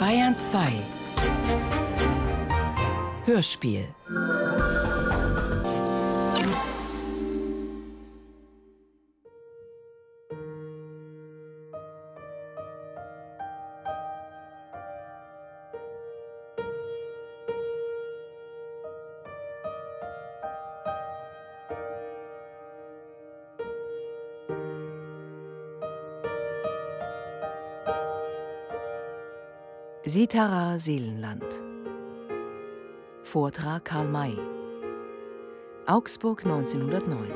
Bayern 2 Hörspiel Sitarer Seelenland. Vortrag Karl May. Augsburg 1909.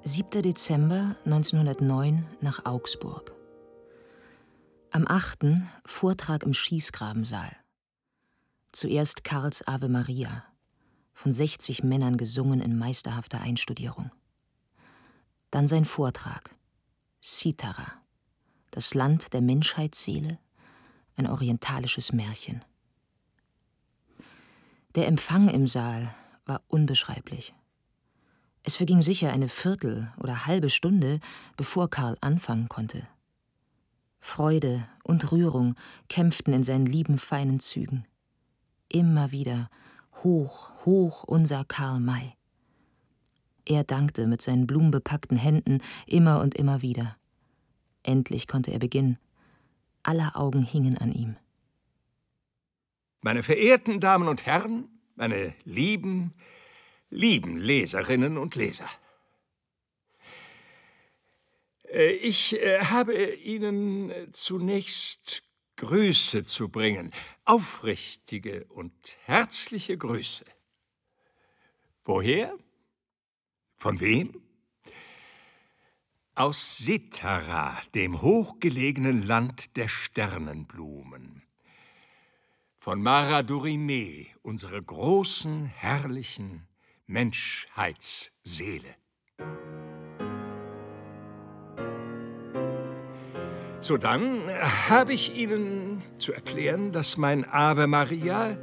Siebter Dezember 1909 nach Augsburg. Am 8. Vortrag im Schießgrabensaal. Zuerst Karls Ave Maria, von 60 Männern gesungen in meisterhafter Einstudierung. Dann sein Vortrag, Sitara, das Land der Menschheitsseele, ein orientalisches Märchen. Der Empfang im Saal war unbeschreiblich. Es verging sicher eine Viertel oder halbe Stunde, bevor Karl anfangen konnte. Freude und Rührung kämpften in seinen lieben feinen Zügen immer wieder hoch, hoch unser Karl May. Er dankte mit seinen blumenbepackten Händen immer und immer wieder. Endlich konnte er beginnen. Aller Augen hingen an ihm. Meine verehrten Damen und Herren, meine lieben, lieben Leserinnen und Leser. Äh, ich äh, habe Ihnen zunächst Grüße zu bringen, aufrichtige und herzliche Grüße. Woher? Von wem? Aus Sitara, dem hochgelegenen Land der Sternenblumen. Von Mara Durime, unserer großen, herrlichen Menschheitsseele. So dann habe ich Ihnen zu erklären, dass mein Ave Maria,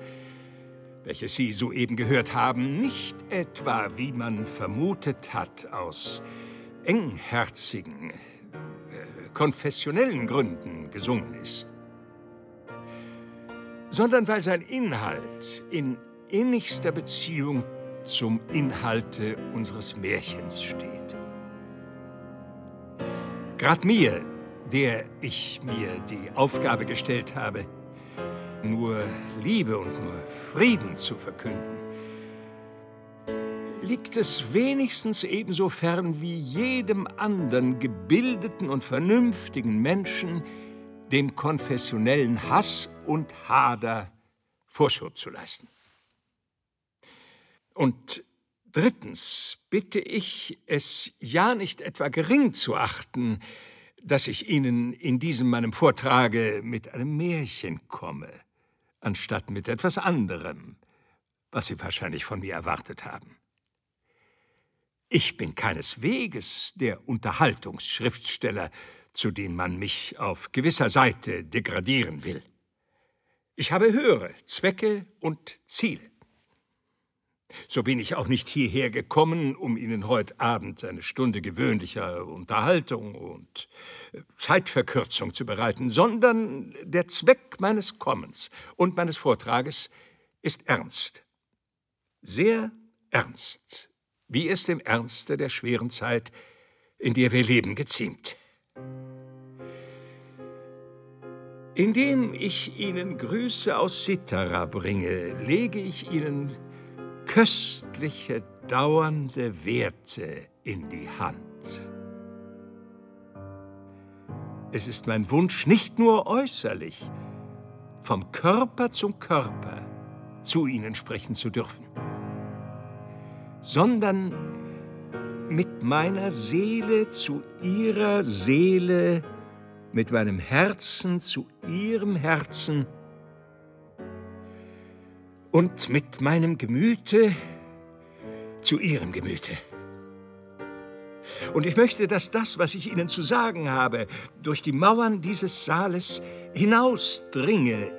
welches Sie soeben gehört haben, nicht etwa, wie man vermutet hat, aus engherzigen, äh, konfessionellen Gründen gesungen ist, sondern weil sein Inhalt in innigster Beziehung zum Inhalte unseres Märchens steht. Grad mir, der ich mir die Aufgabe gestellt habe, nur Liebe und nur Frieden zu verkünden, liegt es wenigstens ebenso fern wie jedem anderen gebildeten und vernünftigen Menschen, dem konfessionellen Hass und Hader Vorschub zu leisten. Und drittens bitte ich, es ja nicht etwa gering zu achten, dass ich Ihnen in diesem meinem Vortrage mit einem Märchen komme, anstatt mit etwas anderem, was Sie wahrscheinlich von mir erwartet haben. Ich bin keinesweges der Unterhaltungsschriftsteller, zu dem man mich auf gewisser Seite degradieren will. Ich habe höhere Zwecke und Ziele. So bin ich auch nicht hierher gekommen, um Ihnen heute Abend eine Stunde gewöhnlicher Unterhaltung und äh, Zeitverkürzung zu bereiten, sondern der Zweck meines Kommens und meines Vortrages ist ernst. Sehr ernst, wie es dem Ernste der schweren Zeit, in der wir leben, geziemt. Indem ich Ihnen Grüße aus Sitara bringe, lege ich Ihnen köstliche, dauernde Werte in die Hand. Es ist mein Wunsch, nicht nur äußerlich, vom Körper zum Körper zu ihnen sprechen zu dürfen, sondern mit meiner Seele zu ihrer Seele, mit meinem Herzen zu ihrem Herzen, und mit meinem Gemüte zu Ihrem Gemüte. Und ich möchte, dass das, was ich Ihnen zu sagen habe, durch die Mauern dieses Saales hinausdringe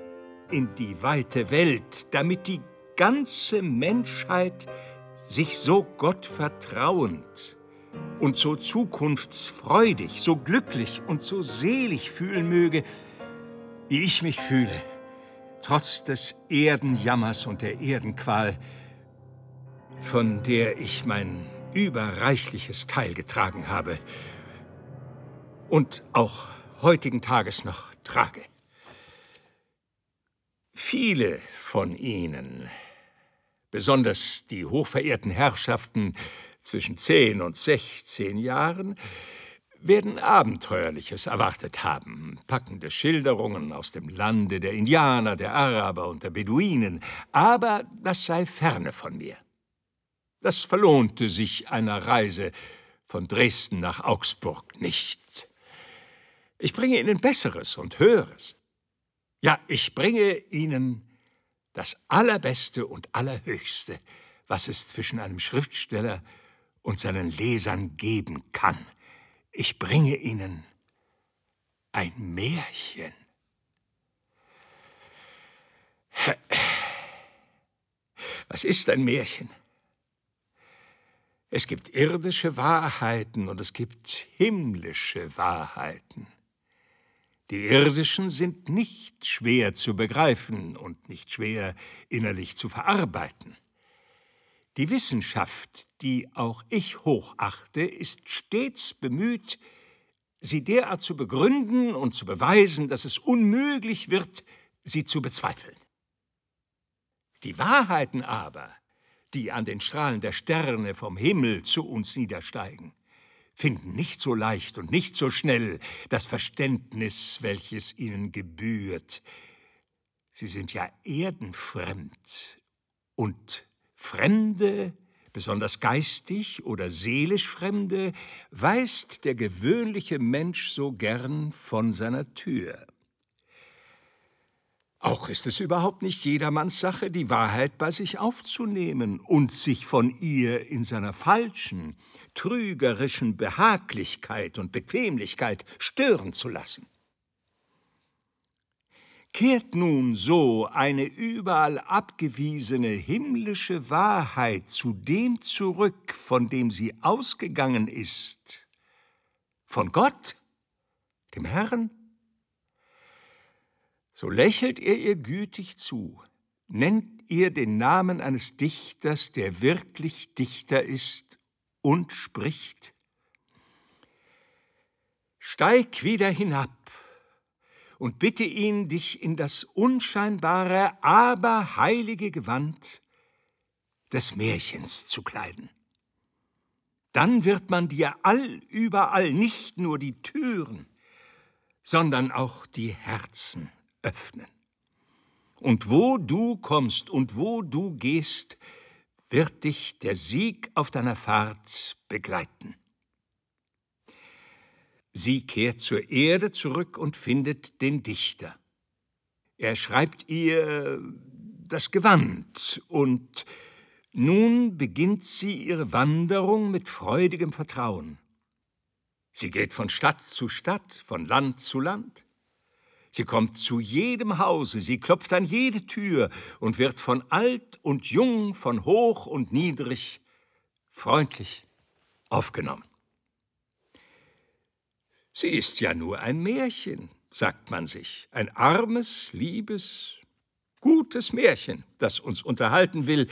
in die weite Welt, damit die ganze Menschheit sich so Gott vertrauend und so zukunftsfreudig, so glücklich und so selig fühlen möge, wie ich mich fühle, trotz des Erdenjammers und der Erdenqual, von der ich mein überreichliches Teil getragen habe und auch heutigen Tages noch trage. Viele von ihnen, besonders die hochverehrten Herrschaften zwischen zehn und sechzehn Jahren, werden Abenteuerliches erwartet haben, packende Schilderungen aus dem Lande der Indianer, der Araber und der Beduinen, aber das sei ferne von mir. Das verlohnte sich einer Reise von Dresden nach Augsburg nicht. Ich bringe Ihnen Besseres und Höheres. Ja, ich bringe Ihnen das Allerbeste und Allerhöchste, was es zwischen einem Schriftsteller und seinen Lesern geben kann. Ich bringe Ihnen ein Märchen. Was ist ein Märchen? Es gibt irdische Wahrheiten und es gibt himmlische Wahrheiten. Die irdischen sind nicht schwer zu begreifen und nicht schwer innerlich zu verarbeiten. Die Wissenschaft, die auch ich hochachte, ist stets bemüht, sie derart zu begründen und zu beweisen, dass es unmöglich wird, sie zu bezweifeln. Die Wahrheiten aber, die an den Strahlen der Sterne vom Himmel zu uns niedersteigen, finden nicht so leicht und nicht so schnell das Verständnis, welches ihnen gebührt. Sie sind ja erdenfremd und Fremde, besonders geistig oder seelisch Fremde, weist der gewöhnliche Mensch so gern von seiner Tür. Auch ist es überhaupt nicht jedermanns Sache, die Wahrheit bei sich aufzunehmen und sich von ihr in seiner falschen, trügerischen Behaglichkeit und Bequemlichkeit stören zu lassen. Kehrt nun so eine überall abgewiesene himmlische Wahrheit zu dem zurück, von dem sie ausgegangen ist, von Gott, dem Herrn, so lächelt er ihr gütig zu, nennt ihr den Namen eines Dichters, der wirklich Dichter ist, und spricht. Steig wieder hinab und bitte ihn, dich in das unscheinbare, aber heilige Gewand des Märchens zu kleiden. Dann wird man dir allüberall nicht nur die Türen, sondern auch die Herzen öffnen. Und wo du kommst und wo du gehst, wird dich der Sieg auf deiner Fahrt begleiten. Sie kehrt zur Erde zurück und findet den Dichter. Er schreibt ihr das Gewand und nun beginnt sie ihre Wanderung mit freudigem Vertrauen. Sie geht von Stadt zu Stadt, von Land zu Land. Sie kommt zu jedem Hause, sie klopft an jede Tür und wird von alt und jung, von hoch und niedrig freundlich aufgenommen. Sie ist ja nur ein Märchen, sagt man sich, ein armes, liebes, gutes Märchen, das uns unterhalten will,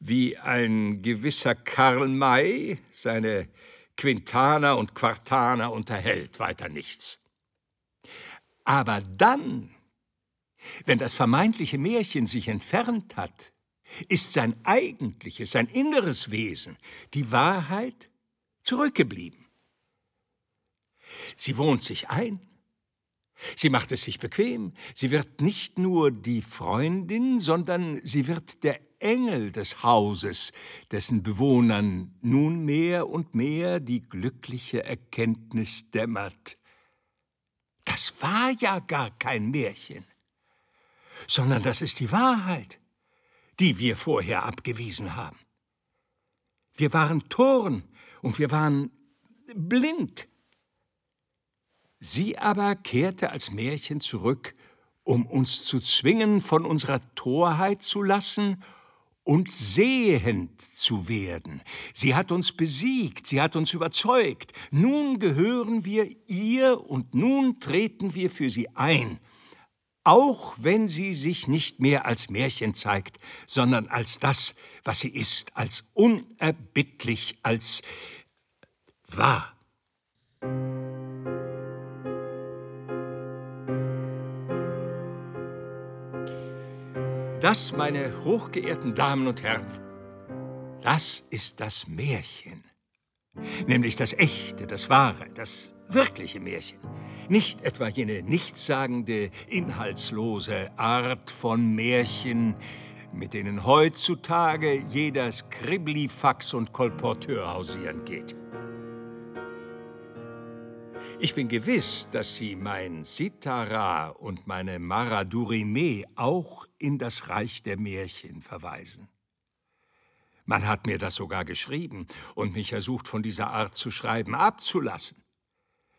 wie ein gewisser Karl May seine Quintaner und Quartaner unterhält, weiter nichts. Aber dann, wenn das vermeintliche Märchen sich entfernt hat, ist sein eigentliches, sein inneres Wesen, die Wahrheit, zurückgeblieben. Sie wohnt sich ein, sie macht es sich bequem, sie wird nicht nur die Freundin, sondern sie wird der Engel des Hauses, dessen Bewohnern nun mehr und mehr die glückliche Erkenntnis dämmert, das war ja gar kein Märchen, sondern das ist die Wahrheit, die wir vorher abgewiesen haben. Wir waren Toren und wir waren blind. Sie aber kehrte als Märchen zurück um uns zu zwingen, von unserer Torheit zu lassen und sehend zu werden. Sie hat uns besiegt, sie hat uns überzeugt. Nun gehören wir ihr und nun treten wir für sie ein, auch wenn sie sich nicht mehr als Märchen zeigt, sondern als das, was sie ist, als unerbittlich, als wahr. Das, meine hochgeehrten Damen und Herren, das ist das Märchen. Nämlich das echte, das wahre, das wirkliche Märchen. Nicht etwa jene nichtssagende, inhaltslose Art von Märchen, mit denen heutzutage jeder Skriblifax und Kolporteur hausieren geht. Ich bin gewiss, dass Sie mein Sitara und meine Maradurime auch in das Reich der Märchen verweisen. Man hat mir das sogar geschrieben und mich ersucht, von dieser Art zu schreiben abzulassen.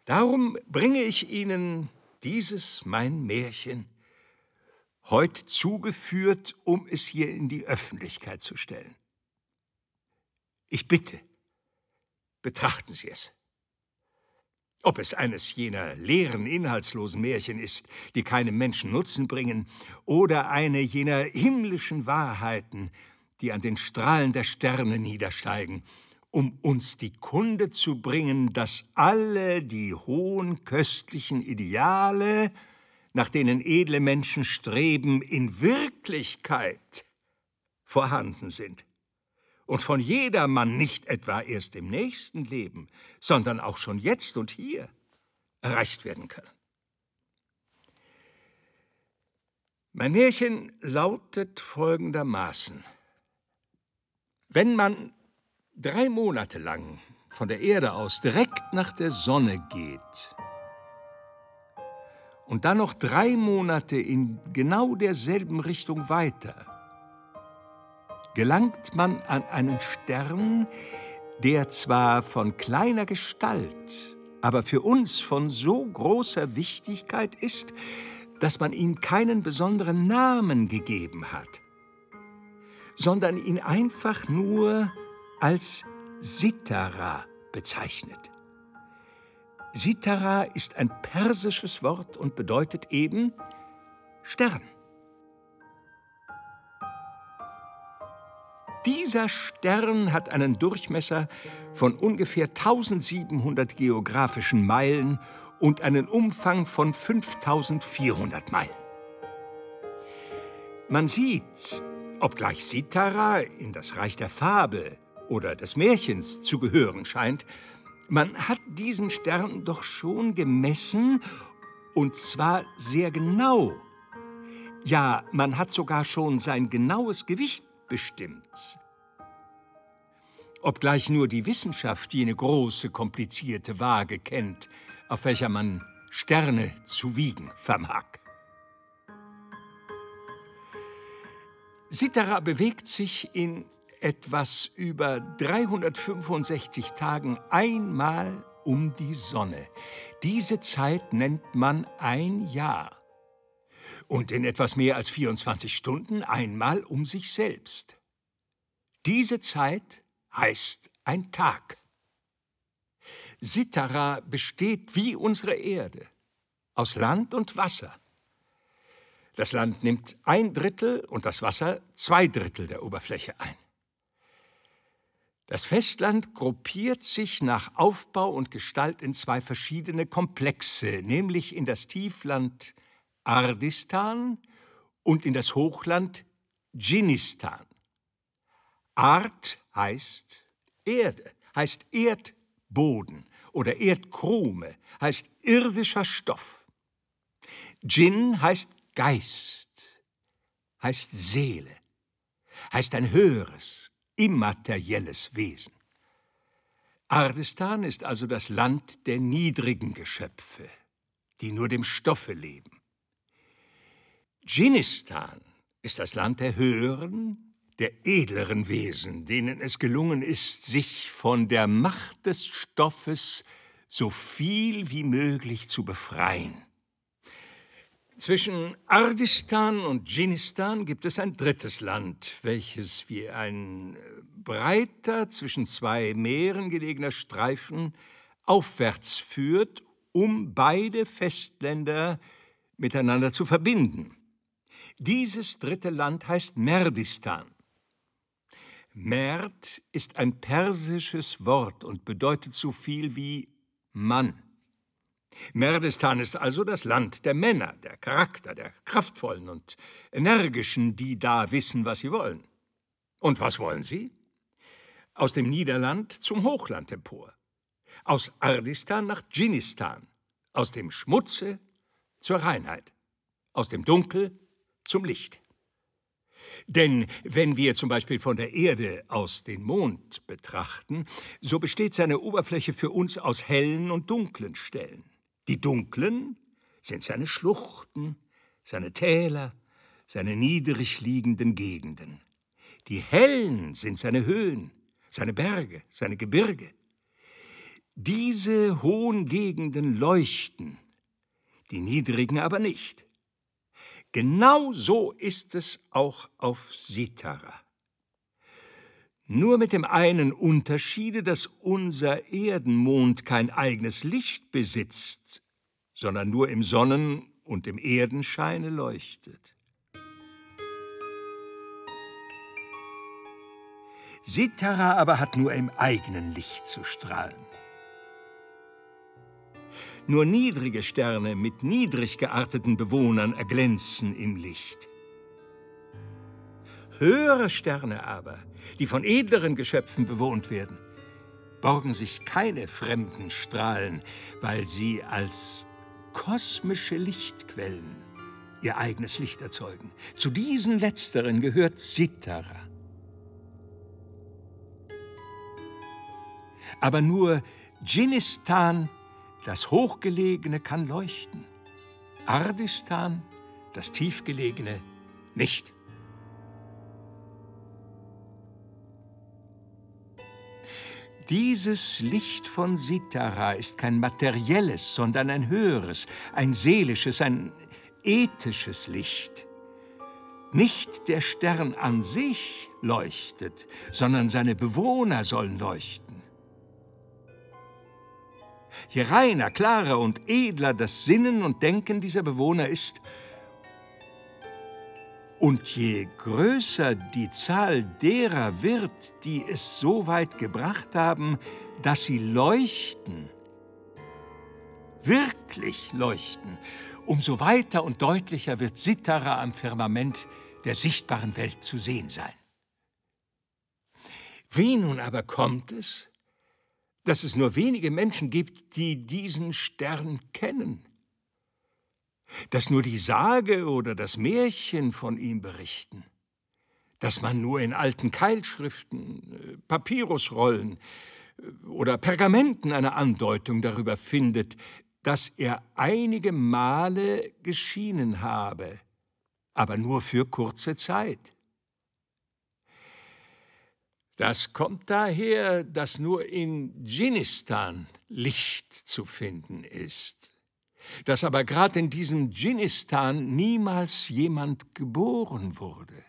Darum bringe ich Ihnen dieses mein Märchen heut zugeführt, um es hier in die Öffentlichkeit zu stellen. Ich bitte, betrachten Sie es. Ob es eines jener leeren, inhaltslosen Märchen ist, die keinem Menschen Nutzen bringen, oder eine jener himmlischen Wahrheiten, die an den Strahlen der Sterne niedersteigen, um uns die Kunde zu bringen, dass alle die hohen köstlichen Ideale, nach denen edle Menschen streben, in Wirklichkeit vorhanden sind und von jedermann nicht etwa erst im nächsten Leben, sondern auch schon jetzt und hier erreicht werden können. Mein Märchen lautet folgendermaßen. Wenn man drei Monate lang von der Erde aus direkt nach der Sonne geht und dann noch drei Monate in genau derselben Richtung weiter, gelangt man an einen Stern, der zwar von kleiner Gestalt, aber für uns von so großer Wichtigkeit ist, dass man ihm keinen besonderen Namen gegeben hat, sondern ihn einfach nur als Sitara bezeichnet. Sitara ist ein persisches Wort und bedeutet eben Stern. Dieser Stern hat einen Durchmesser von ungefähr 1700 geografischen Meilen und einen Umfang von 5400 Meilen. Man sieht, obgleich Sitara in das Reich der Fabel oder des Märchens zu gehören scheint, man hat diesen Stern doch schon gemessen und zwar sehr genau. Ja, man hat sogar schon sein genaues Gewicht bestimmt. Obgleich nur die Wissenschaft jene große, komplizierte Waage kennt, auf welcher man Sterne zu wiegen vermag. Sitara bewegt sich in etwas über 365 Tagen einmal um die Sonne. Diese Zeit nennt man ein Jahr und in etwas mehr als 24 Stunden einmal um sich selbst. Diese Zeit heißt ein Tag. Sitara besteht wie unsere Erde aus Land und Wasser. Das Land nimmt ein Drittel und das Wasser zwei Drittel der Oberfläche ein. Das Festland gruppiert sich nach Aufbau und Gestalt in zwei verschiedene Komplexe, nämlich in das Tiefland Ardistan und in das Hochland Dschinnistan. Art heißt Erde, heißt Erdboden oder Erdkrume, heißt irdischer Stoff. Djinn heißt Geist, heißt Seele, heißt ein höheres, immaterielles Wesen. Ardistan ist also das Land der niedrigen Geschöpfe, die nur dem Stoffe leben. Dschinnistan ist das Land der höheren, der edleren Wesen, denen es gelungen ist, sich von der Macht des Stoffes so viel wie möglich zu befreien. Zwischen Ardistan und Dschinnistan gibt es ein drittes Land, welches wie ein breiter, zwischen zwei Meeren gelegener Streifen aufwärts führt, um beide Festländer miteinander zu verbinden. Dieses dritte Land heißt Merdistan. Merd ist ein persisches Wort und bedeutet so viel wie Mann. Merdistan ist also das Land der Männer, der Charakter, der kraftvollen und energischen, die da wissen, was sie wollen. Und was wollen sie? Aus dem Niederland zum Hochland empor. Aus Ardistan nach Dschinnistan. Aus dem Schmutze zur Reinheit. Aus dem Dunkel zum Licht. Denn wenn wir zum Beispiel von der Erde aus den Mond betrachten, so besteht seine Oberfläche für uns aus hellen und dunklen Stellen. Die dunklen sind seine Schluchten, seine Täler, seine niedrig liegenden Gegenden. Die hellen sind seine Höhen, seine Berge, seine Gebirge. Diese hohen Gegenden leuchten, die niedrigen aber nicht. Genau so ist es auch auf Sitara. Nur mit dem einen Unterschiede, dass unser Erdenmond kein eigenes Licht besitzt, sondern nur im Sonnen- und im Erdenscheine leuchtet. Sitara aber hat nur im eigenen Licht zu strahlen. Nur niedrige Sterne mit niedrig gearteten Bewohnern erglänzen im Licht. Höhere Sterne aber, die von edleren Geschöpfen bewohnt werden, borgen sich keine fremden Strahlen, weil sie als kosmische Lichtquellen ihr eigenes Licht erzeugen. Zu diesen letzteren gehört Sitara. Aber nur Dschinnistan, das Hochgelegene, kann leuchten. Ardistan, das Tiefgelegene, nicht. Dieses Licht von Sitara ist kein materielles, sondern ein höheres, ein seelisches, ein ethisches Licht. Nicht der Stern an sich leuchtet, sondern seine Bewohner sollen leuchten. Je reiner, klarer und edler das Sinnen und Denken dieser Bewohner ist, und je größer die Zahl derer wird, die es so weit gebracht haben, dass sie leuchten, wirklich leuchten, umso weiter und deutlicher wird Sitara am Firmament der sichtbaren Welt zu sehen sein. Wie nun aber kommt es, dass es nur wenige Menschen gibt, die diesen Stern kennen? dass nur die Sage oder das Märchen von ihm berichten, dass man nur in alten Keilschriften, äh, Papyrusrollen äh, oder Pergamenten eine Andeutung darüber findet, dass er einige Male geschienen habe, aber nur für kurze Zeit. Das kommt daher, dass nur in Dschinnistan Licht zu finden ist dass aber gerade in diesem Dschinnistan niemals jemand geboren wurde.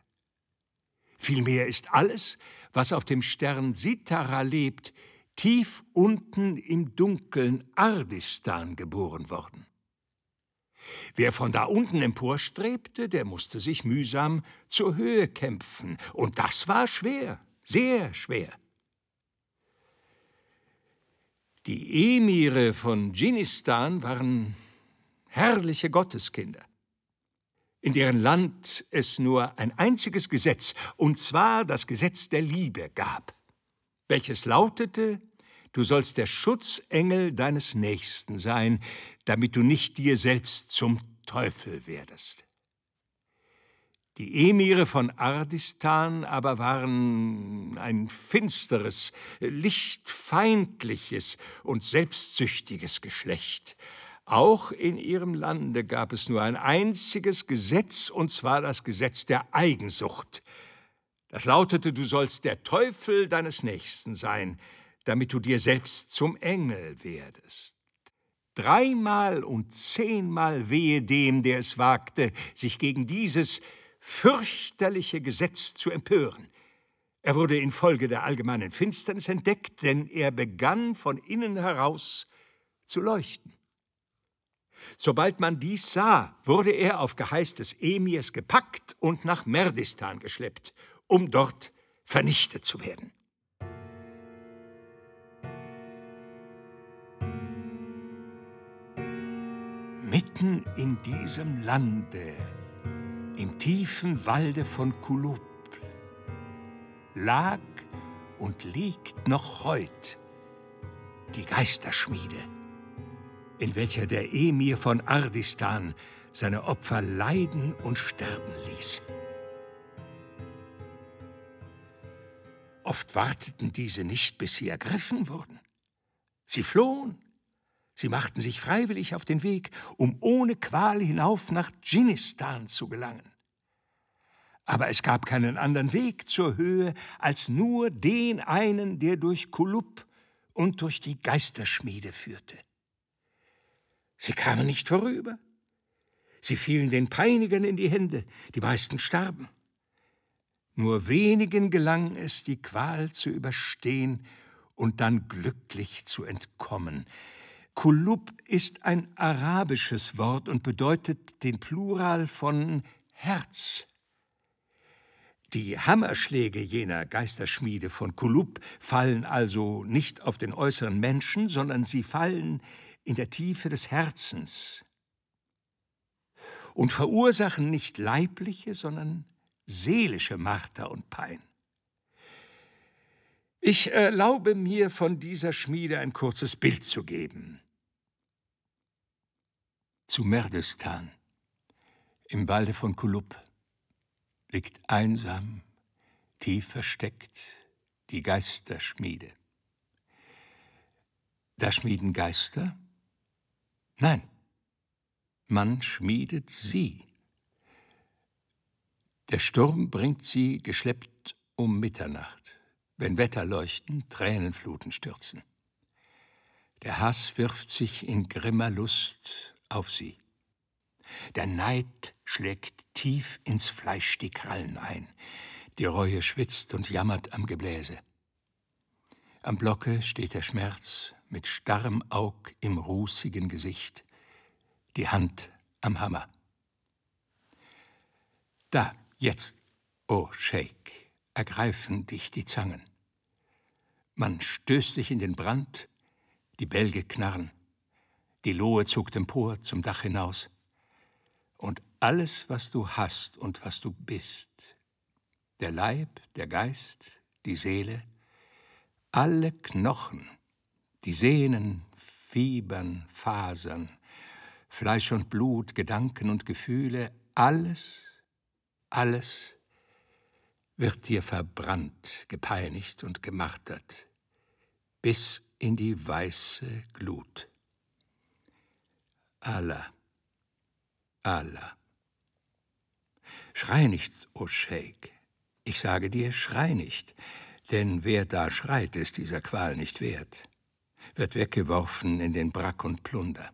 Vielmehr ist alles, was auf dem Stern Sitara lebt, tief unten im dunklen Ardistan geboren worden. Wer von da unten emporstrebte, der musste sich mühsam zur Höhe kämpfen, und das war schwer, sehr schwer. Die Emire von Dschinnistan waren herrliche Gotteskinder, in deren Land es nur ein einziges Gesetz, und zwar das Gesetz der Liebe gab, welches lautete, du sollst der Schutzengel deines Nächsten sein, damit du nicht dir selbst zum Teufel werdest. Die Emire von Ardistan aber waren ein finsteres, lichtfeindliches und selbstsüchtiges Geschlecht, auch in ihrem Lande gab es nur ein einziges Gesetz, und zwar das Gesetz der Eigensucht. Das lautete, du sollst der Teufel deines Nächsten sein, damit du dir selbst zum Engel werdest. dreimal und zehnmal wehe dem, der es wagte, sich gegen dieses fürchterliche Gesetz zu empören. Er wurde infolge der allgemeinen Finsternis entdeckt, denn er begann von innen heraus zu leuchten. Sobald man dies sah, wurde er auf Geheiß des Emirs gepackt und nach Merdistan geschleppt, um dort vernichtet zu werden. Mitten in diesem Lande, im tiefen Walde von Kulub, lag und liegt noch heut die Geisterschmiede, in welcher der Emir von Ardistan seine Opfer leiden und sterben ließ. Oft warteten diese nicht, bis sie ergriffen wurden. Sie flohen Sie machten sich freiwillig auf den Weg, um ohne Qual hinauf nach Dschinnistan zu gelangen. Aber es gab keinen anderen Weg zur Höhe als nur den einen, der durch Kulub und durch die Geisterschmiede führte. Sie kamen nicht vorüber. Sie fielen den Peinigern in die Hände, die meisten starben. Nur wenigen gelang es, die Qual zu überstehen und dann glücklich zu entkommen, Kulub ist ein arabisches Wort und bedeutet den Plural von Herz. Die Hammerschläge jener Geisterschmiede von Kulub fallen also nicht auf den äußeren Menschen, sondern sie fallen in der Tiefe des Herzens und verursachen nicht leibliche, sondern seelische Marter und Pein. Ich erlaube mir, von dieser Schmiede ein kurzes Bild zu geben zu Merdestan, im Walde von Kulub, liegt einsam, tief versteckt die Geisterschmiede. Da schmieden Geister? Nein, man schmiedet sie. Der Sturm bringt sie geschleppt um Mitternacht, wenn Wetterleuchten Tränenfluten stürzen. Der Hass wirft sich in grimmer Lust auf sie. Der Neid schlägt tief ins Fleisch die Krallen ein. Die Reue schwitzt und jammert am Gebläse. Am Blocke steht der Schmerz mit starrem Aug im rußigen Gesicht, die Hand am Hammer. Da, jetzt, o oh Sheik, ergreifen dich die Zangen. Man stößt dich in den Brand, die Bälge knarren. Die Lohe zuckt empor zum Dach hinaus. Und alles, was du hast und was du bist, der Leib, der Geist, die Seele, alle Knochen, die Sehnen, Fiebern, Fasern, Fleisch und Blut, Gedanken und Gefühle, alles, alles wird dir verbrannt, gepeinigt und gemartert, bis in die weiße Glut. Allah, Allah. Schrei nicht, o Sheikh. Ich sage dir, schrei nicht, denn wer da schreit, ist dieser Qual nicht wert, wird weggeworfen in den Brack und Plunder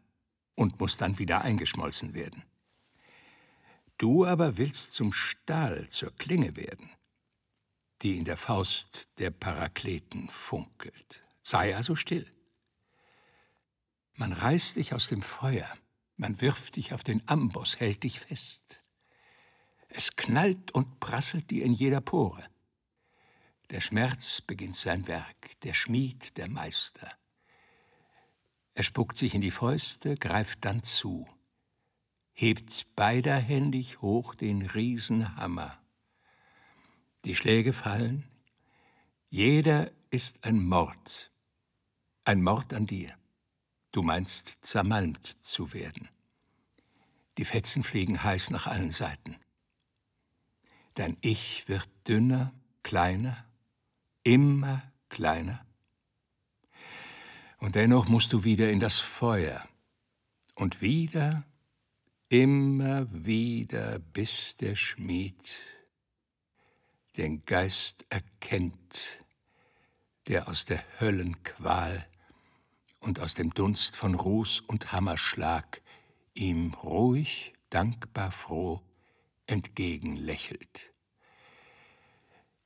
und muss dann wieder eingeschmolzen werden. Du aber willst zum Stahl, zur Klinge werden, die in der Faust der Parakleten funkelt. Sei also still. Man reißt dich aus dem Feuer, man wirft dich auf den Amboss, hält dich fest. Es knallt und prasselt dir in jeder Pore. Der Schmerz beginnt sein Werk, der Schmied, der Meister. Er spuckt sich in die Fäuste, greift dann zu, hebt beiderhändig hoch den Riesenhammer. Die Schläge fallen, jeder ist ein Mord, ein Mord an dir. Du meinst, zermalmt zu werden. Die Fetzen fliegen heiß nach allen Seiten. Dein Ich wird dünner, kleiner, immer kleiner. Und dennoch musst du wieder in das Feuer. Und wieder, immer wieder, bis der Schmied den Geist erkennt, der aus der Höllenqual und aus dem Dunst von Ruß und Hammerschlag ihm ruhig, dankbar froh entgegenlächelt.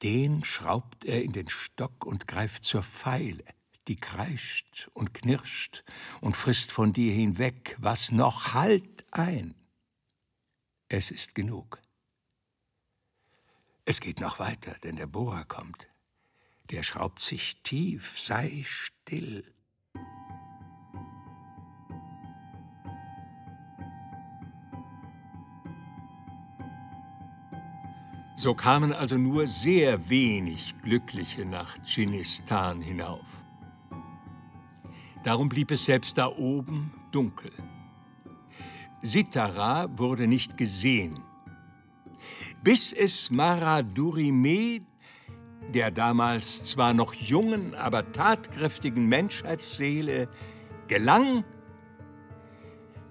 Den schraubt er in den Stock und greift zur Pfeile, die kreischt und knirscht und frisst von dir hinweg, was noch halt ein. Es ist genug. Es geht noch weiter, denn der Bohrer kommt. Der schraubt sich tief, sei still. So kamen also nur sehr wenig Glückliche nach Dschinnistan hinauf. Darum blieb es selbst da oben dunkel. Sitara wurde nicht gesehen bis es Maradurime, der damals zwar noch jungen, aber tatkräftigen Menschheitsseele, gelang,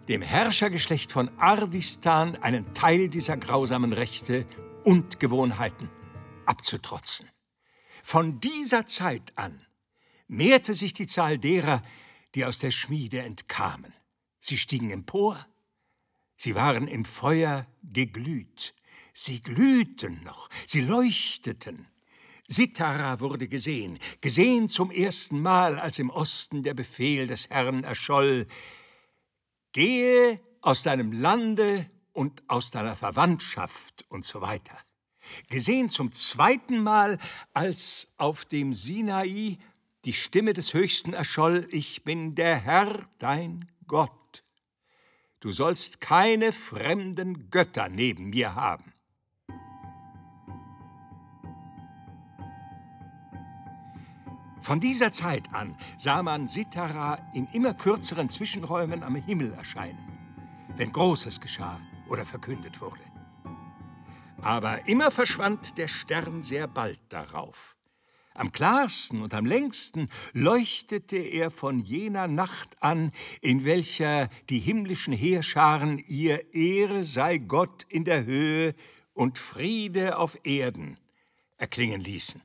dem Herrschergeschlecht von Ardistan einen Teil dieser grausamen Rechte und Gewohnheiten abzutrotzen. Von dieser Zeit an mehrte sich die Zahl derer, die aus der Schmiede entkamen. Sie stiegen empor, sie waren im Feuer geglüht, Sie glühten noch, sie leuchteten. Sitara wurde gesehen, gesehen zum ersten Mal, als im Osten der Befehl des Herrn erscholl. Gehe aus deinem Lande und aus deiner Verwandtschaft und so weiter. Gesehen zum zweiten Mal, als auf dem Sinai die Stimme des Höchsten erscholl, ich bin der Herr, dein Gott. Du sollst keine fremden Götter neben mir haben. Von dieser Zeit an sah man Sitara in immer kürzeren Zwischenräumen am Himmel erscheinen, wenn Großes geschah oder verkündet wurde. Aber immer verschwand der Stern sehr bald darauf. Am klarsten und am längsten leuchtete er von jener Nacht an, in welcher die himmlischen Heerscharen ihr Ehre sei Gott in der Höhe und Friede auf Erden erklingen ließen.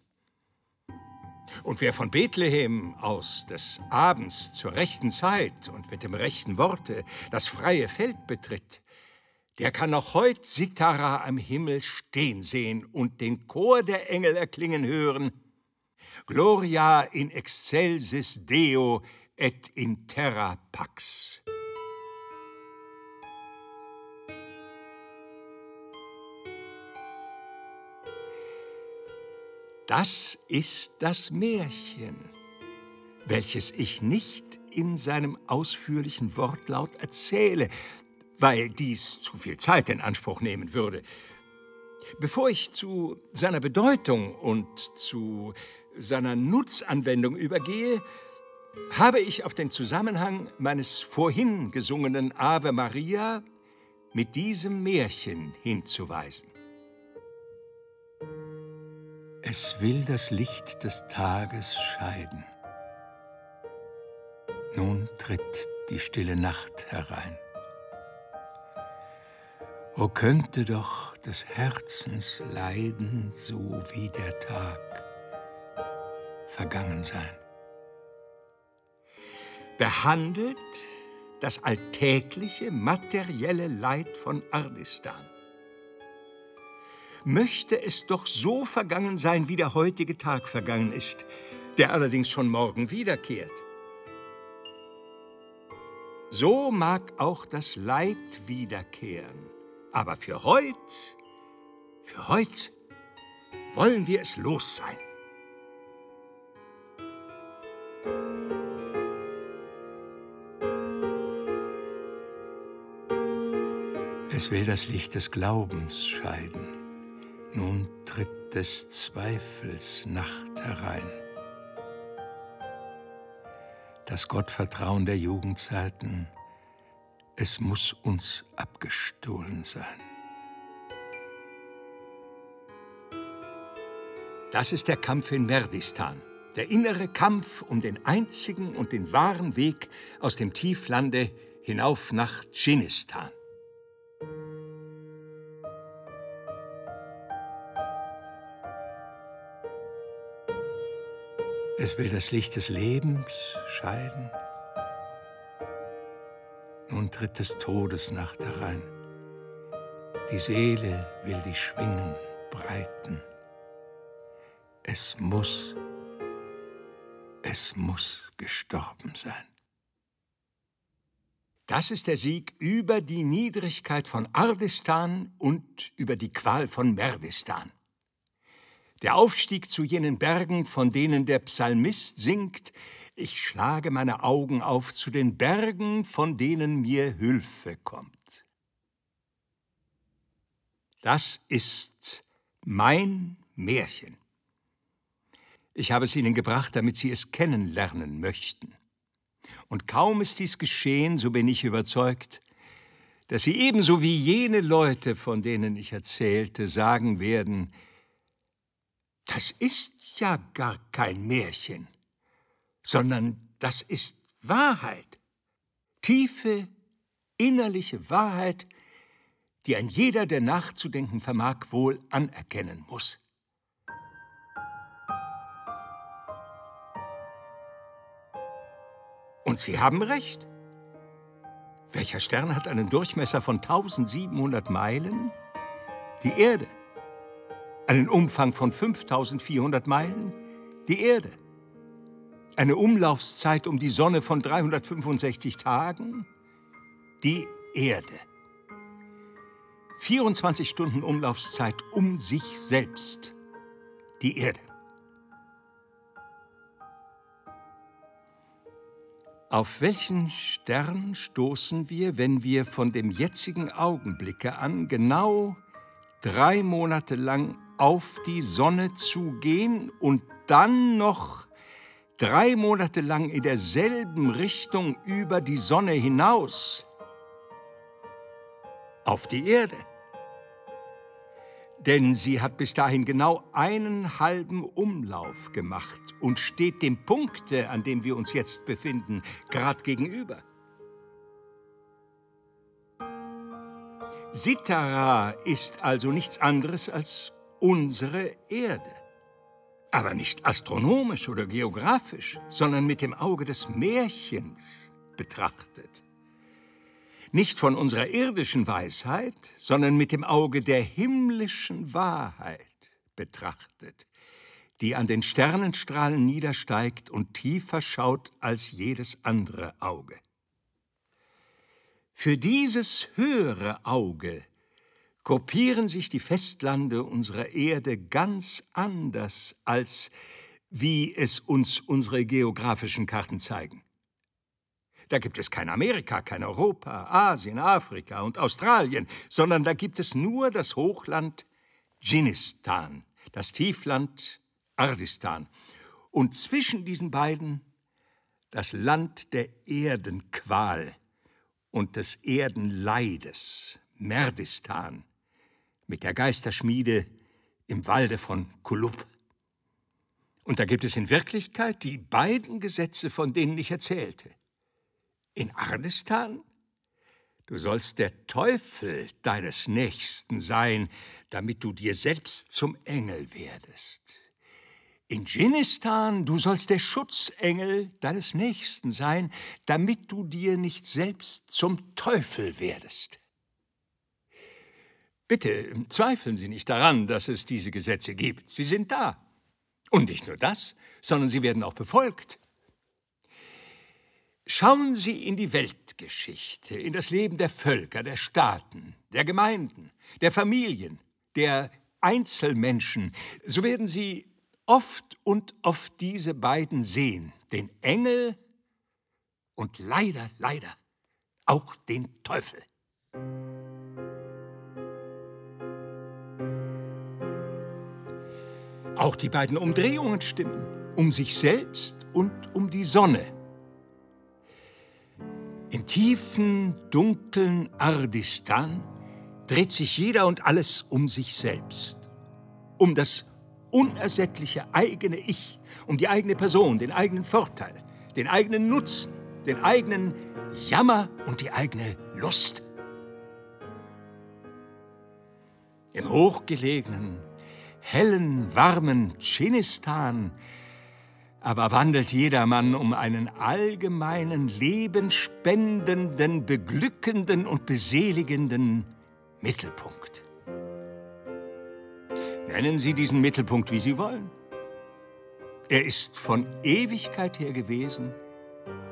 Und wer von Bethlehem aus des Abends zur rechten Zeit und mit dem rechten Worte das freie Feld betritt, der kann noch heut Sitara am Himmel stehen sehen und den Chor der Engel erklingen hören. Gloria in excelsis Deo et in terra pax. Das ist das Märchen, welches ich nicht in seinem ausführlichen Wortlaut erzähle, weil dies zu viel Zeit in Anspruch nehmen würde. Bevor ich zu seiner Bedeutung und zu seiner Nutzanwendung übergehe, habe ich auf den Zusammenhang meines vorhin gesungenen Ave Maria mit diesem Märchen hinzuweisen. Es will das Licht des Tages scheiden. Nun tritt die stille Nacht herein. O könnte doch des Herzens Leiden so wie der Tag vergangen sein. Behandelt das alltägliche materielle Leid von Ardistan möchte es doch so vergangen sein, wie der heutige Tag vergangen ist, der allerdings schon morgen wiederkehrt. So mag auch das Leid wiederkehren, aber für heut, für heut wollen wir es los sein. Es will das Licht des Glaubens scheiden. Nun tritt des Zweifels Nacht herein. Das Gottvertrauen der Jugendzeiten, es muss uns abgestohlen sein. Das ist der Kampf in Merdistan, der innere Kampf um den einzigen und den wahren Weg aus dem Tieflande hinauf nach Dschinnistan. Es will das Licht des Lebens scheiden. Tritt des Todes Nacht herein. Die Seele will die Schwingen breiten. Es muss, es muss gestorben sein. Das ist der Sieg über die Niedrigkeit von Ardistan und über die Qual von Merdistan. Der Aufstieg zu jenen Bergen, von denen der Psalmist singt, ich schlage meine Augen auf zu den Bergen, von denen mir Hülfe kommt. Das ist mein Märchen. Ich habe es Ihnen gebracht, damit Sie es kennenlernen möchten. Und kaum ist dies geschehen, so bin ich überzeugt, dass Sie ebenso wie jene Leute, von denen ich erzählte, sagen werden, das ist ja gar kein Märchen, sondern das ist Wahrheit, tiefe, innerliche Wahrheit, die ein jeder, der nachzudenken vermag, wohl anerkennen muss. Und Sie haben recht. Welcher Stern hat einen Durchmesser von 1700 Meilen? Die Erde. Einen Umfang von 5400 Meilen? Die Erde. Eine Umlaufszeit um die Sonne von 365 Tagen? Die Erde. 24 Stunden Umlaufszeit um sich selbst. Die Erde. Auf welchen Stern stoßen wir, wenn wir von dem jetzigen Augenblicke an genau drei Monate lang auf die Sonne zugehen und dann noch drei Monate lang in derselben Richtung über die Sonne hinaus auf die Erde? denn sie hat bis dahin genau einen halben Umlauf gemacht und steht dem Punkte, an dem wir uns jetzt befinden, gerade gegenüber. Sitara ist also nichts anderes als unsere Erde. Aber nicht astronomisch oder geografisch, sondern mit dem Auge des Märchens betrachtet nicht von unserer irdischen Weisheit, sondern mit dem Auge der himmlischen Wahrheit betrachtet, die an den Sternenstrahlen niedersteigt und tiefer schaut als jedes andere Auge. Für dieses höhere Auge gruppieren sich die Festlande unserer Erde ganz anders, als wie es uns unsere geografischen Karten zeigen. Da gibt es kein Amerika, kein Europa, Asien, Afrika und Australien, sondern da gibt es nur das Hochland Dschinnistan, das Tiefland Ardistan und zwischen diesen beiden das Land der Erdenqual und des Erdenleides, Merdistan, mit der Geisterschmiede im Walde von Kulub. Und da gibt es in Wirklichkeit die beiden Gesetze, von denen ich erzählte. In Ardistan? Du sollst der Teufel deines Nächsten sein, damit du dir selbst zum Engel werdest. In Dschinnistan, du sollst der Schutzengel deines Nächsten sein, damit du dir nicht selbst zum Teufel werdest. Bitte zweifeln Sie nicht daran, dass es diese Gesetze gibt. Sie sind da. Und nicht nur das, sondern sie werden auch befolgt. Schauen Sie in die Weltgeschichte, in das Leben der Völker, der Staaten, der Gemeinden, der Familien, der Einzelmenschen, so werden Sie oft und oft diese beiden sehen, den Engel und leider, leider auch den Teufel. Auch die beiden Umdrehungen stimmen, um sich selbst und um die Sonne. Im tiefen, dunklen Ardistan dreht sich jeder und alles um sich selbst, um das unersättliche eigene Ich, um die eigene Person, den eigenen Vorteil, den eigenen Nutzen, den eigenen Jammer und die eigene Lust. Im hochgelegenen, hellen, warmen Chinistan aber wandelt jedermann um einen allgemeinen, lebenspendenden, beglückenden und beseligenden Mittelpunkt. Nennen Sie diesen Mittelpunkt, wie Sie wollen. Er ist von Ewigkeit her gewesen,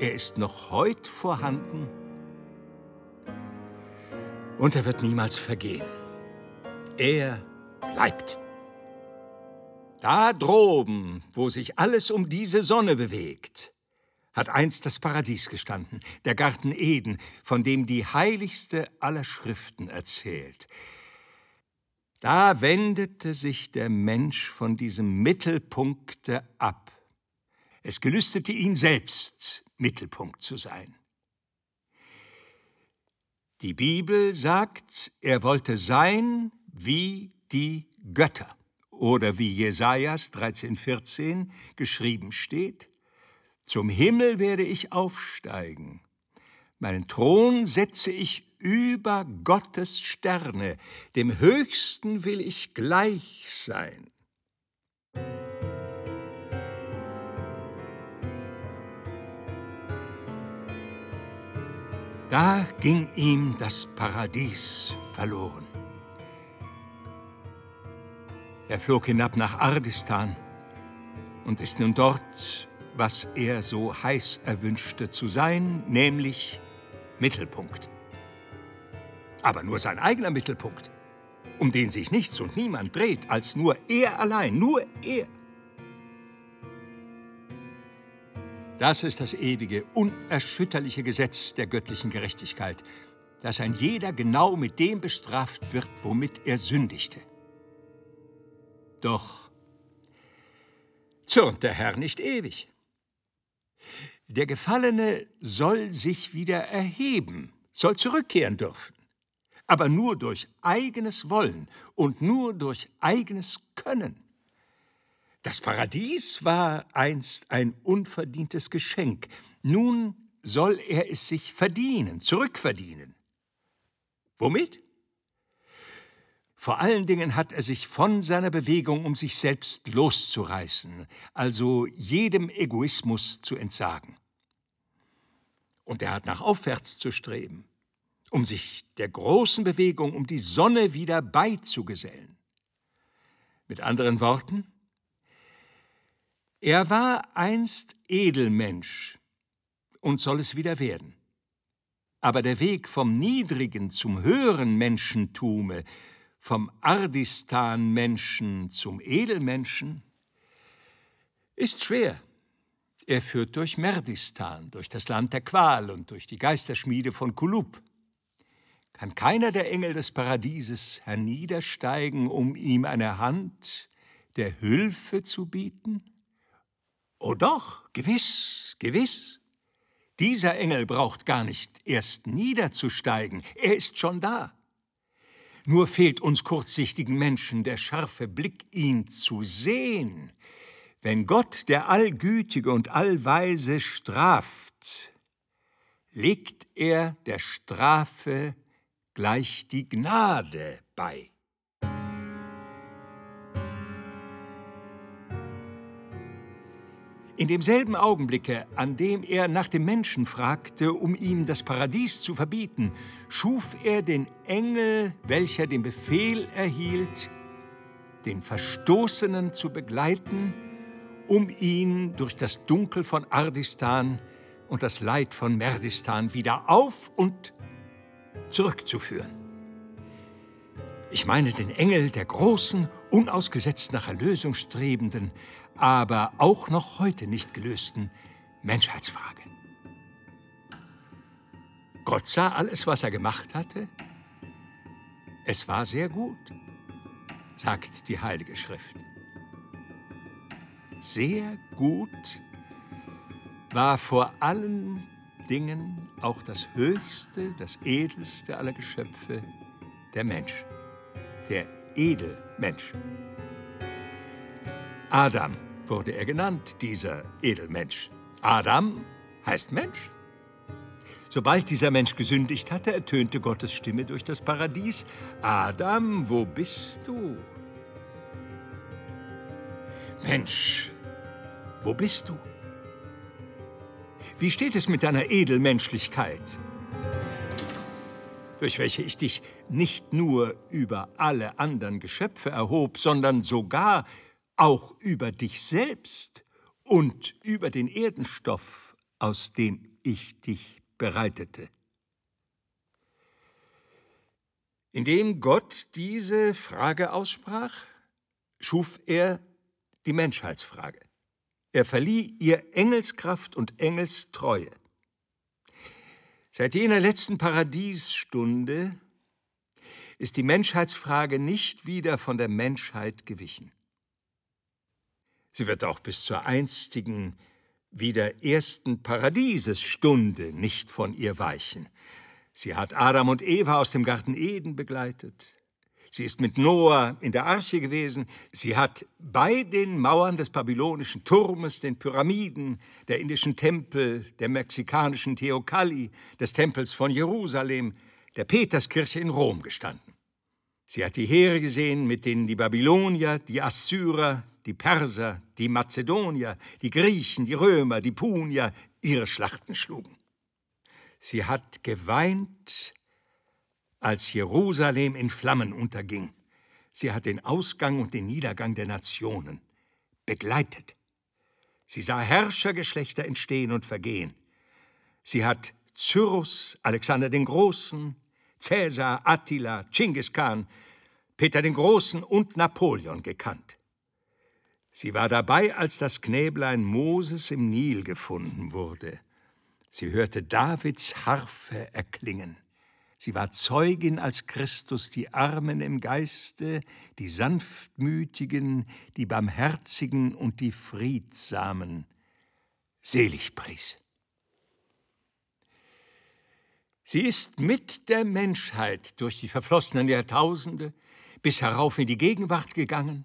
er ist noch heute vorhanden und er wird niemals vergehen. Er bleibt. Da droben, wo sich alles um diese Sonne bewegt, hat einst das Paradies gestanden, der Garten Eden, von dem die heiligste aller Schriften erzählt. Da wendete sich der Mensch von diesem Mittelpunkte ab. Es gelüstete ihn selbst, Mittelpunkt zu sein. Die Bibel sagt, er wollte sein wie die Götter oder wie Jesajas 13,14 geschrieben steht: Zum Himmel werde ich aufsteigen. Meinen Thron setze ich über Gottes Sterne. Dem Höchsten will ich gleich sein. Da ging ihm das Paradies verloren. Er flog hinab nach Ardistan und ist nun dort, was er so heiß erwünschte zu sein, nämlich Mittelpunkt. Aber nur sein eigener Mittelpunkt, um den sich nichts und niemand dreht, als nur er allein, nur er. Das ist das ewige, unerschütterliche Gesetz der göttlichen Gerechtigkeit, dass ein jeder genau mit dem bestraft wird, womit er sündigte. Doch zürnt der Herr nicht ewig. Der Gefallene soll sich wieder erheben, soll zurückkehren dürfen, aber nur durch eigenes Wollen und nur durch eigenes Können. Das Paradies war einst ein unverdientes Geschenk, nun soll er es sich verdienen, zurückverdienen. Womit? Vor allen Dingen hat er sich von seiner Bewegung, um sich selbst loszureißen, also jedem Egoismus zu entsagen. Und er hat nach aufwärts zu streben, um sich der großen Bewegung um die Sonne wieder beizugesellen. Mit anderen Worten, er war einst Edelmensch und soll es wieder werden. Aber der Weg vom niedrigen zum höheren Menschentume vom Ardistan-Menschen zum Edelmenschen, ist schwer. Er führt durch Merdistan, durch das Land der Qual und durch die Geisterschmiede von Kulub. Kann keiner der Engel des Paradieses herniedersteigen, um ihm eine Hand der Hülfe zu bieten? Oh doch, gewiss, gewiss. Dieser Engel braucht gar nicht erst niederzusteigen, er ist schon da. Nur fehlt uns kurzsichtigen Menschen der scharfe Blick, ihn zu sehen. Wenn Gott, der Allgütige und Allweise, straft, legt er der Strafe gleich die Gnade bei. In demselben Augenblicke, an dem er nach dem Menschen fragte, um ihm das Paradies zu verbieten, schuf er den Engel, welcher den Befehl erhielt, den Verstoßenen zu begleiten, um ihn durch das Dunkel von Ardistan und das Leid von Merdistan wieder auf und zurückzuführen. Ich meine den Engel der großen, unausgesetzt nach Erlösung strebenden, aber auch noch heute nicht gelösten Menschheitsfrage. Gott sah alles, was er gemacht hatte. Es war sehr gut, sagt die Heilige Schrift. Sehr gut war vor allen Dingen auch das höchste, das edelste aller Geschöpfe, der Mensch, der Edelmensch. Adam wurde er genannt, dieser Edelmensch. Adam heißt Mensch. Sobald dieser Mensch gesündigt hatte, ertönte Gottes Stimme durch das Paradies. Adam, wo bist du? Mensch, Wo bist du? Wie steht es mit deiner Edelmenschlichkeit, durch welche ich dich nicht nur über alle anderen Geschöpfe erhob, sondern sogar auch über dich selbst und über den Erdenstoff, aus dem ich dich bereitete? Indem Gott diese Frage aussprach, schuf er die Menschheitsfrage. Er verlieh ihr Engelskraft und Engelstreue. Seit jener letzten Paradiesstunde ist die Menschheitsfrage nicht wieder von der Menschheit gewichen. Sie wird auch bis zur einstigen, wieder ersten Paradiesesstunde nicht von ihr weichen. Sie hat Adam und Eva aus dem Garten Eden begleitet. Sie ist mit Noah in der Arche gewesen. Sie hat bei den Mauern des babylonischen Turmes, den Pyramiden, der indischen Tempel, der mexikanischen Theokali, des Tempels von Jerusalem, der Peterskirche in Rom gestanden. Sie hat die Heere gesehen, mit denen die Babylonier, die Assyrer, die Perser, die Mazedonier, die Griechen, die Römer, die Punier ihre Schlachten schlugen. Sie hat geweint als Jerusalem in Flammen unterging. Sie hat den Ausgang und den Niedergang der Nationen begleitet. Sie sah Herrschergeschlechter entstehen und vergehen. Sie hat Cyrus, Alexander den Großen, Cäsar, Attila, Chinggis Khan, Peter den Großen und Napoleon gekannt. Sie war dabei, als das Knäblein Moses im Nil gefunden wurde. Sie hörte Davids Harfe erklingen. Sie war Zeugin, als Christus die Armen im Geiste, die Sanftmütigen, die Barmherzigen und die Friedsamen selig pries. Sie ist mit der Menschheit durch die verflossenen Jahrtausende bis herauf in die Gegenwart gegangen,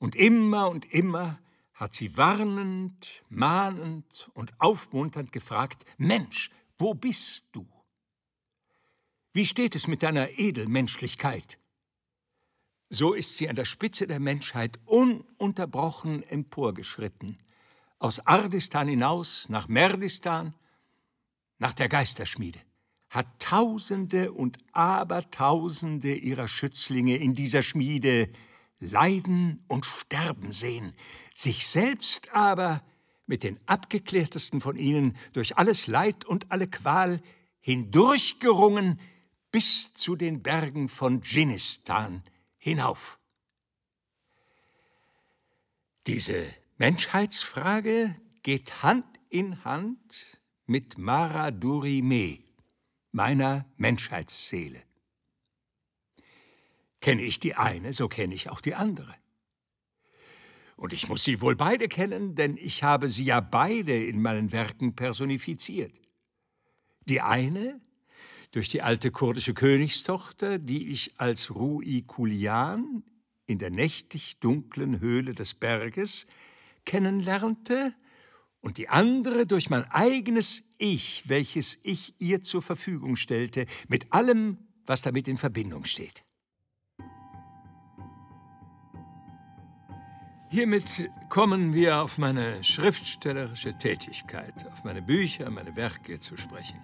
und immer und immer hat sie warnend, mahnend und aufmunternd gefragt, Mensch, wo bist du? Wie steht es mit deiner Edelmenschlichkeit? So ist sie an der Spitze der Menschheit ununterbrochen emporgeschritten, aus Ardistan hinaus nach Merdistan, nach der Geisterschmiede, hat Tausende und Abertausende ihrer Schützlinge in dieser Schmiede leiden und sterben sehen, sich selbst aber mit den abgeklärtesten von ihnen durch alles Leid und alle Qual hindurchgerungen bis zu den Bergen von Dschinnistan hinauf. Diese Menschheitsfrage geht Hand in Hand mit Mara Durime, meiner Menschheitsseele. Kenne ich die eine, so kenne ich auch die andere. Und ich muss sie wohl beide kennen, denn ich habe sie ja beide in meinen Werken personifiziert. Die eine durch die alte kurdische Königstochter, die ich als Rui Kulian in der nächtig dunklen Höhle des Berges kennenlernte, und die andere durch mein eigenes Ich, welches ich ihr zur Verfügung stellte, mit allem, was damit in Verbindung steht. Hiermit kommen wir auf meine schriftstellerische Tätigkeit, auf meine Bücher, meine Werke zu sprechen.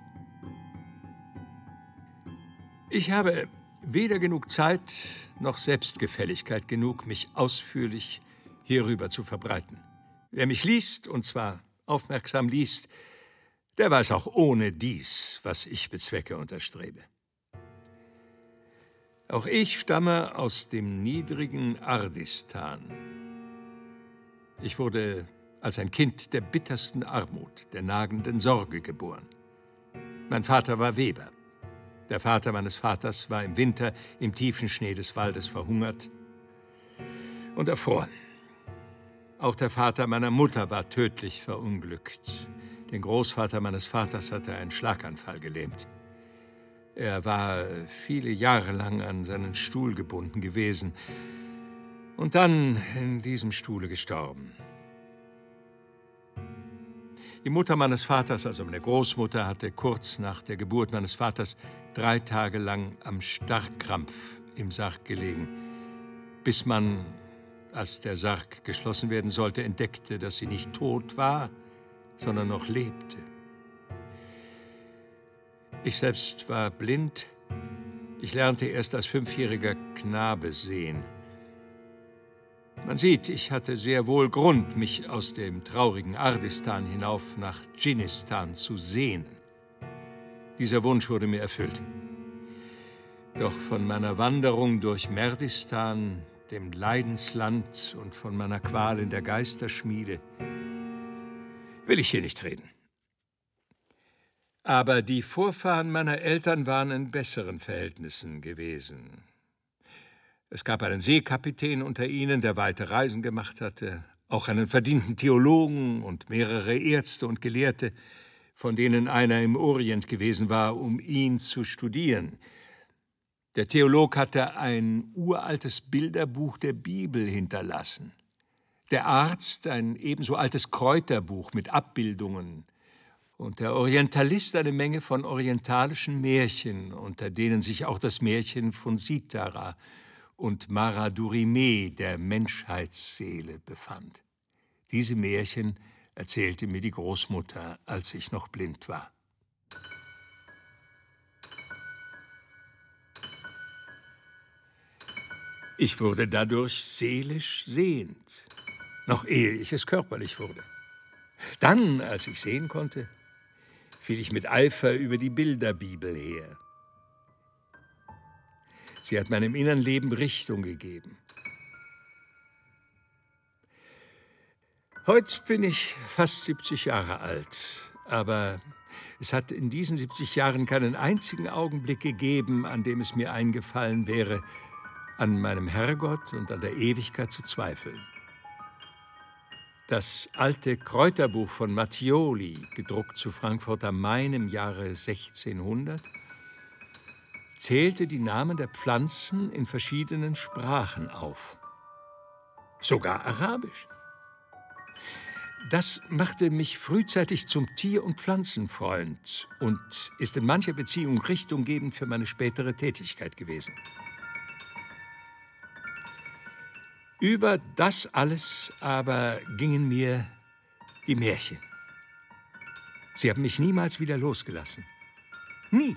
Ich habe weder genug Zeit noch Selbstgefälligkeit genug, mich ausführlich hierüber zu verbreiten. Wer mich liest, und zwar aufmerksam liest, der weiß auch ohne dies, was ich bezwecke und erstrebe. Auch ich stamme aus dem niedrigen Ardistan. Ich wurde als ein Kind der bittersten Armut, der nagenden Sorge geboren. Mein Vater war Weber. Der Vater meines Vaters war im Winter im tiefen Schnee des Waldes verhungert und erfroren. Auch der Vater meiner Mutter war tödlich verunglückt. Den Großvater meines Vaters hatte ein Schlaganfall gelähmt. Er war viele Jahre lang an seinen Stuhl gebunden gewesen und dann in diesem Stuhle gestorben. Die Mutter meines Vaters, also meine Großmutter, hatte kurz nach der Geburt meines Vaters drei Tage lang am Starrkrampf im Sarg gelegen, bis man als der Sarg geschlossen werden sollte, entdeckte, dass sie nicht tot war, sondern noch lebte. Ich selbst war blind. Ich lernte erst als fünfjähriger Knabe sehen. Man sieht, ich hatte sehr wohl Grund, mich aus dem traurigen Ardistan hinauf nach Dschinnistan zu sehnen. Dieser Wunsch wurde mir erfüllt. Doch von meiner Wanderung durch Merdistan, dem Leidensland und von meiner Qual in der Geisterschmiede will ich hier nicht reden. Aber die Vorfahren meiner Eltern waren in besseren Verhältnissen gewesen. Es gab einen Seekapitän unter ihnen, der weite Reisen gemacht hatte, auch einen verdienten Theologen und mehrere Ärzte und Gelehrte, von denen einer im Orient gewesen war, um ihn zu studieren. Der Theolog hatte ein uraltes Bilderbuch der Bibel hinterlassen. Der Arzt ein ebenso altes Kräuterbuch mit Abbildungen. Und der Orientalist eine Menge von orientalischen Märchen, unter denen sich auch das Märchen von Sitara und Maradurime der Menschheitsseele befand. Diese Märchen erzählte mir die Großmutter, als ich noch blind war. Ich wurde dadurch seelisch sehend, noch ehe ich es körperlich wurde. Dann, als ich sehen konnte, fiel ich mit Eifer über die Bilderbibel her. Sie hat meinem inneren Leben Richtung gegeben. Heute bin ich fast 70 Jahre alt, aber es hat in diesen 70 Jahren keinen einzigen Augenblick gegeben, an dem es mir eingefallen wäre, an meinem Herrgott und an der Ewigkeit zu zweifeln. Das alte Kräuterbuch von Mattioli, gedruckt zu Frankfurt am Main im Jahre 1600, zählte die Namen der Pflanzen in verschiedenen Sprachen auf. Sogar Arabisch. Das machte mich frühzeitig zum Tier- und Pflanzenfreund und ist in mancher Beziehung richtunggebend für meine spätere Tätigkeit gewesen. Über das alles aber gingen mir die Märchen. Sie haben mich niemals wieder losgelassen. Nie.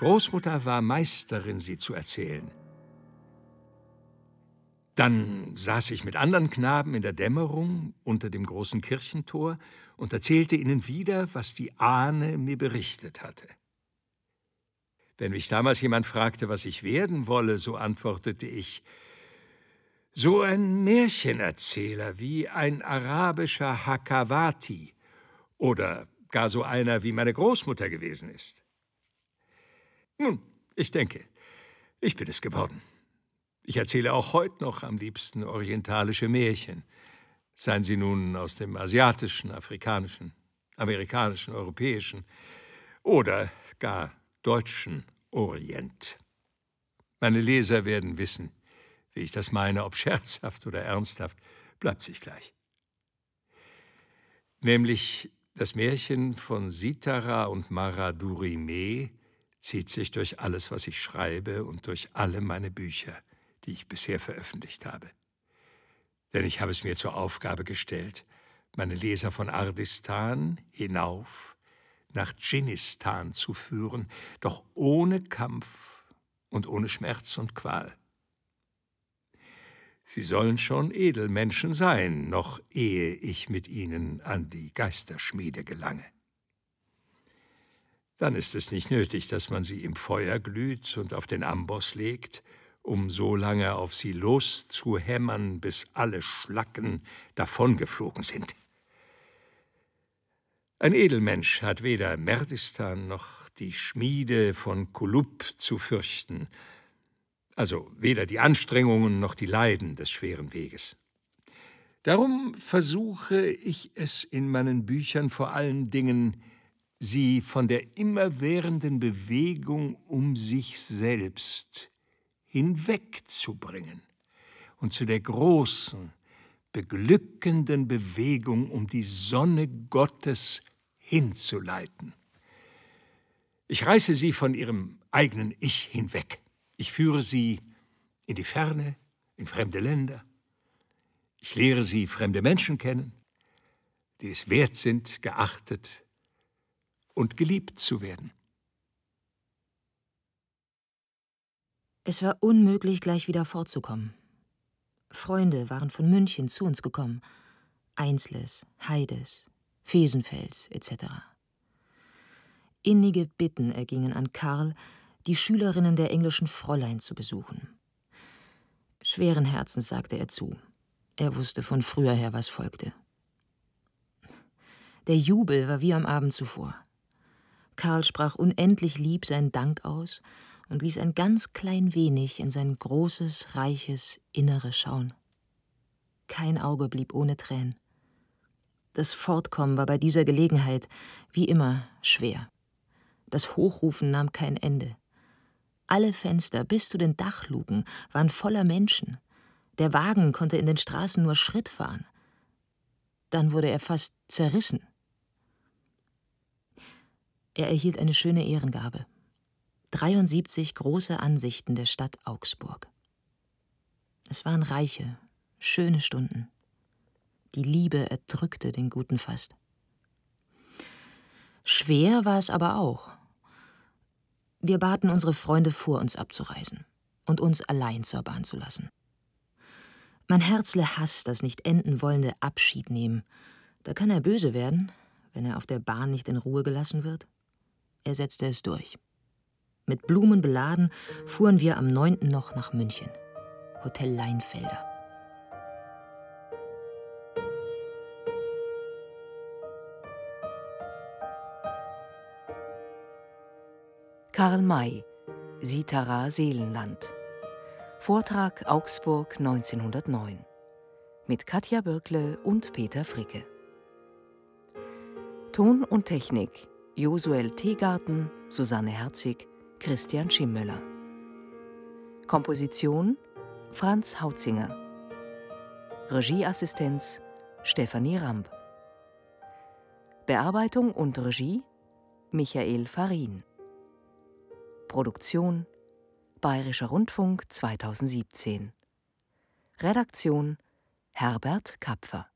Großmutter war Meisterin, sie zu erzählen. Dann saß ich mit anderen Knaben in der Dämmerung unter dem großen Kirchentor und erzählte ihnen wieder, was die Ahne mir berichtet hatte. Wenn mich damals jemand fragte, was ich werden wolle, so antwortete ich, so ein Märchenerzähler wie ein arabischer Hakawati oder gar so einer wie meine Großmutter gewesen ist. Nun, ich denke, ich bin es geworden. Ich erzähle auch heute noch am liebsten orientalische Märchen, seien sie nun aus dem asiatischen, afrikanischen, amerikanischen, europäischen oder gar deutschen Orient. Meine Leser werden wissen, wie ich das meine, ob scherzhaft oder ernsthaft, bleibt sich gleich. Nämlich das Märchen von Sitara und Maradurime zieht sich durch alles, was ich schreibe und durch alle meine Bücher, die ich bisher veröffentlicht habe. Denn ich habe es mir zur Aufgabe gestellt, meine Leser von Ardistan hinauf nach Dschinnistan zu führen, doch ohne Kampf und ohne Schmerz und Qual. Sie sollen schon Edelmenschen sein, noch ehe ich mit ihnen an die Geisterschmiede gelange. Dann ist es nicht nötig, dass man sie im Feuer glüht und auf den Amboss legt, um so lange auf sie loszuhämmern, bis alle Schlacken davongeflogen sind. Ein Edelmensch hat weder Merdistan noch die Schmiede von Kulub zu fürchten, also weder die Anstrengungen noch die Leiden des schweren Weges. Darum versuche ich es in meinen Büchern vor allen Dingen, sie von der immerwährenden Bewegung um sich selbst hinwegzubringen und zu der großen, beglückenden Bewegung um die Sonne Gottes hinzuleiten. Ich reiße sie von ihrem eigenen Ich hinweg. Ich führe sie in die Ferne, in fremde Länder. Ich lehre sie fremde Menschen kennen, die es wert sind, geachtet und geliebt zu werden. Es war unmöglich, gleich wieder fortzukommen. Freunde waren von München zu uns gekommen. Einsles, Heides, Fesenfels etc. Innige Bitten ergingen an Karl, die Schülerinnen der englischen Fräulein zu besuchen. Schweren Herzens sagte er zu. Er wusste von früher her, was folgte. Der Jubel war wie am Abend zuvor. Karl sprach unendlich lieb seinen Dank aus und ließ ein ganz klein wenig in sein großes, reiches Innere schauen. Kein Auge blieb ohne Tränen. Das Fortkommen war bei dieser Gelegenheit, wie immer, schwer. Das Hochrufen nahm kein Ende. Alle Fenster bis zu den Dachluken waren voller Menschen. Der Wagen konnte in den Straßen nur Schritt fahren. Dann wurde er fast zerrissen. Er erhielt eine schöne Ehrengabe. 73 große Ansichten der Stadt Augsburg. Es waren reiche, schöne Stunden. Die Liebe erdrückte den Guten fast. Schwer war es aber auch. Wir baten unsere Freunde vor, uns abzureisen und uns allein zur Bahn zu lassen. Mein Herzle hasst das nicht enden wollende Abschied nehmen. Da kann er böse werden, wenn er auf der Bahn nicht in Ruhe gelassen wird. Er setzte es durch. Mit Blumen beladen fuhren wir am 9. noch nach München. Hotel Leinfelder. Karl May, Sitara Seelenland. Vortrag Augsburg 1909. Mit Katja Birkle und Peter Fricke. Ton und Technik Josuel Teegarten, Susanne Herzig, Christian Schimmöller. Komposition Franz Hautzinger. Regieassistenz Stefanie Ramp. Bearbeitung und Regie Michael Farin. Produktion Bayerischer Rundfunk 2017. Redaktion Herbert Kapfer